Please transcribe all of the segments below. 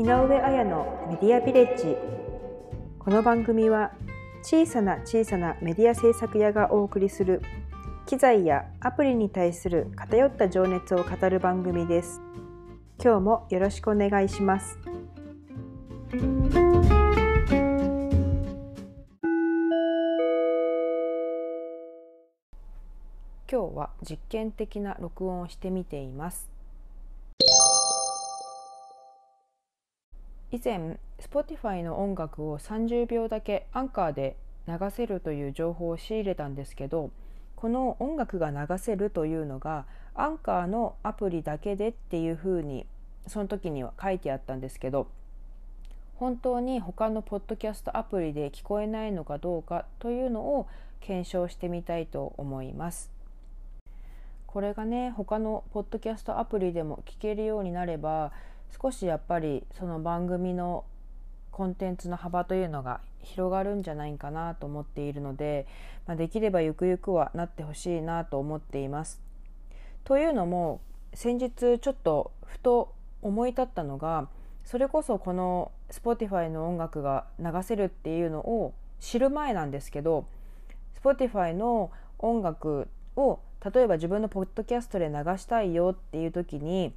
井上彩のメディアビレッジ。この番組は小さな小さなメディア制作屋がお送りする機材やアプリに対する偏った情熱を語る番組です。今日もよろしくお願いします。今日は実験的な録音をしてみています。以前 Spotify の音楽を30秒だけアンカーで流せるという情報を仕入れたんですけどこの音楽が流せるというのがアンカーのアプリだけでっていうふうにその時には書いてあったんですけど本当に他のポッドキャストアプリで聞こえないのかどうかというのを検証してみたいと思います。これがね他のポッドキャストアプリでも聞けるようになれば少しやっぱりその番組のコンテンツの幅というのが広がるんじゃないかなと思っているので、まあ、できればゆくゆくはなってほしいなと思っています。というのも先日ちょっとふと思い立ったのがそれこそこの Spotify の音楽が流せるっていうのを知る前なんですけど Spotify の音楽を例えば自分のポッドキャストで流したいよっていう時に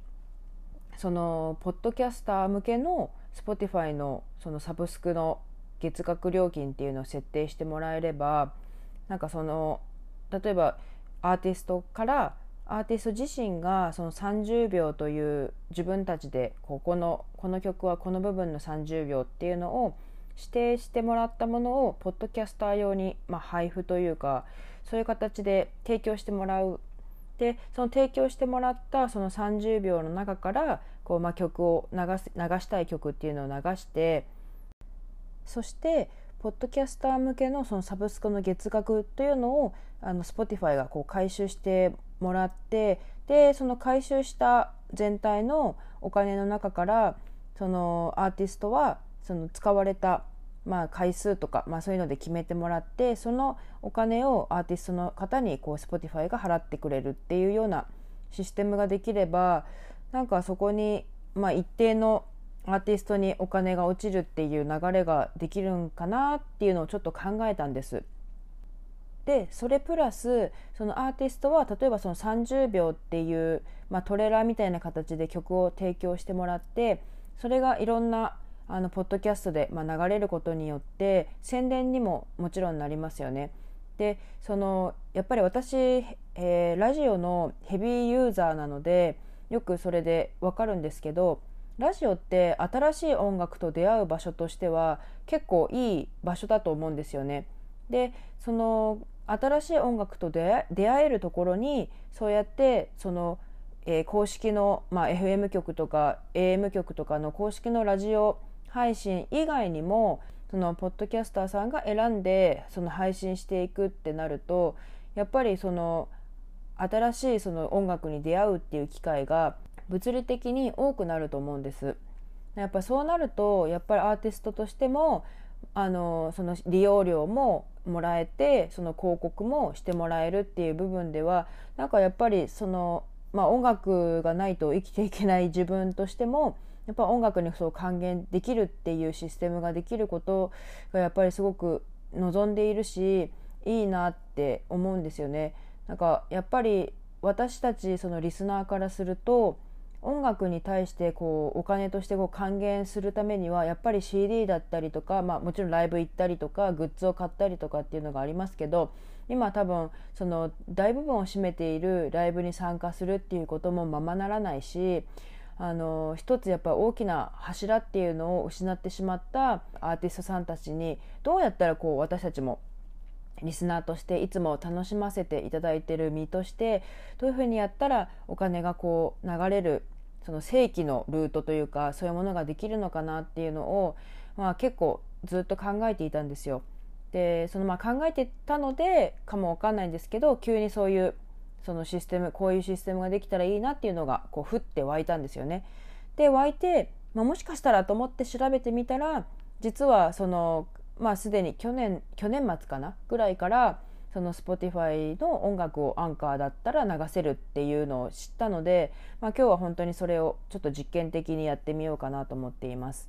そのポッドキャスター向けの Spotify のそのサブスクの月額料金っていうのを設定してもらえればなんかその例えばアーティストからアーティスト自身がその30秒という自分たちでここのこの曲はこの部分の30秒っていうのを指定してもらったものをポッドキャスター用に、まあ、配布というかそういう形で提供してもらうでその提供してもらったその30秒の中からこう、まあ、曲を流す流したい曲っていうのを流してそしてポッドキャスター向けのそのサブスクの月額というのをあの Spotify がこう回収してもらってでその回収した全体のお金の中からそのアーティストはその使われたまあ、回数とか、まあ、そういうので決めてもらってそのお金をアーティストの方にこう Spotify が払ってくれるっていうようなシステムができればなんかそこに、まあ、一定のアーティストにお金が落ちるっていう流れができるんかなっていうのをちょっと考えたんです。でそれプラスそのアーティストは例えばその30秒っていう、まあ、トレーラーみたいな形で曲を提供してもらってそれがいろんなあのポッドキャストで、まあ、流れることによって宣伝にももちろんなりますよね。でそのやっぱり私、えー、ラジオのヘビーユーザーなのでよくそれでわかるんですけどラジオって新しい音楽と出会う場所としては結構いい場所だと思うんですよね。でその新しい音楽と出会えるところにそうやってそのえー、公式の、まあ、FM 局とか AM 局とかの公式のラジオ配信以外にもそのポッドキャスターさんが選んでその配信していくってなるとやっぱりその新しいその音楽に出会うっていう機会が物理的に多くなると思うんです。やっぱそうなるとやっぱりアーティストとしてもあのその利用料ももらえてその広告もしてもらえるっていう部分ではなんかやっぱりその、まあ、音楽がないと生きていけない自分としてもやっぱ音楽にそう還元できるっていうシステムができることがやっぱりすごく望んでいるしいいなって思うんですよね。なんかやっぱり私たちそのリスナーからすると音楽に対してこうお金としてこう還元するためにはやっぱり CD だったりとか、まあ、もちろんライブ行ったりとかグッズを買ったりとかっていうのがありますけど今多分その大部分を占めているライブに参加するっていうこともままならないしあの一つやっぱ大きな柱っていうのを失ってしまったアーティストさんたちにどうやったらこう私たちもリスナーとしていつも楽しませていただいてる身としてどういうふうにやったらお金がこう流れるその正規のルートというかそういうものができるのかなっていうのを、まあ、結構ずっと考えていたんですよ。でそのまあ考えてたのでかもわかんないんですけど急にそういうそのシステムこういうシステムができたらいいなっていうのがこう降って湧いたんですよね。で湧いて、まあ、もしかしたらと思って調べてみたら実はそのまあすでに去年去年末かな？ぐらいからその Spotify の音楽をアンカーだったら流せるっていうのを知ったので、まあ、今日は本当にそれをちょっと実験的にやってみようかなと思っています。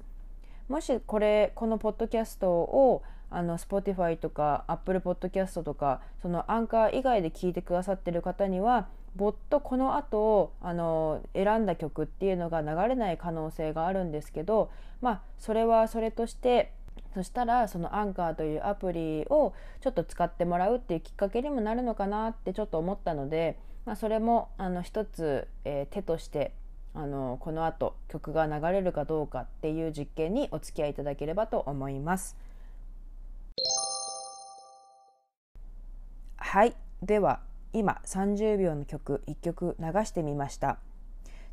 もしこれこのポッドキャストをあの Spotify とか Apple Podcast とかそのアンカー以外で聞いてくださってる方にはぼっとこの後あの選んだ曲っていうのが流れない可能性があるんですけどまあそれはそれとしてそしたらそのアンカーというアプリをちょっと使ってもらうっていうきっかけにもなるのかなってちょっと思ったので、まあ、それもあの一つ、えー、手としてあのこの後曲が流れるかどうかっていう実験にお付き合いいただければと思います。はいでは今30秒の曲1曲流してみました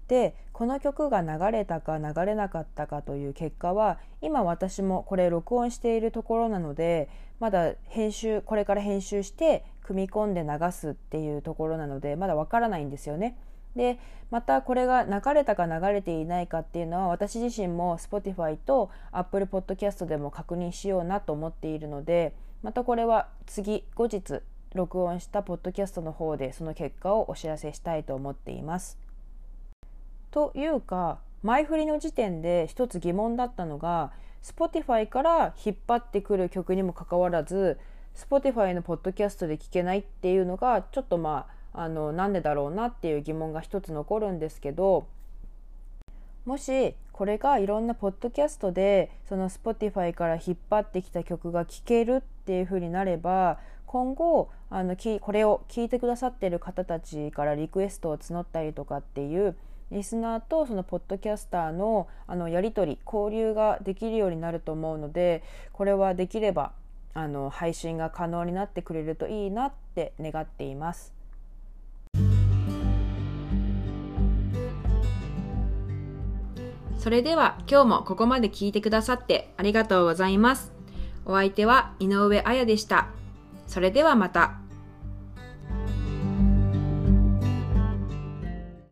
でこの曲が流れたか流れなかったかという結果は今私もこれ録音しているところなのでまだ編集これから編集して組み込んで流すっていうところなのでまだわからないんですよね。でまたこれが流れたか流れていないかっていうのは私自身も Spotify と Apple Podcast でも確認しようなと思っているのでまたこれは次後日録音したポッドキャストの方でその結果をお知らせしたいと思っています。というか前振りの時点で一つ疑問だったのが Spotify から引っ張ってくる曲にもかかわらず Spotify のポッドキャストで聴けないっていうのがちょっとまああのなんでだろうなっていう疑問が一つ残るんですけどもしこれがいろんなポッドキャストでその Spotify から引っ張ってきた曲が聴けるっていう風になれば今後あのこれを聞いてくださってる方たちからリクエストを募ったりとかっていうリスナーとそのポッドキャスターのあのやり取り交流ができるようになると思うのでこれはできればあの配信が可能になってくれるといいなって願っています。それでは今日もここまで聞いてくださってありがとうございます。お相手は井上彩でした。それではまた。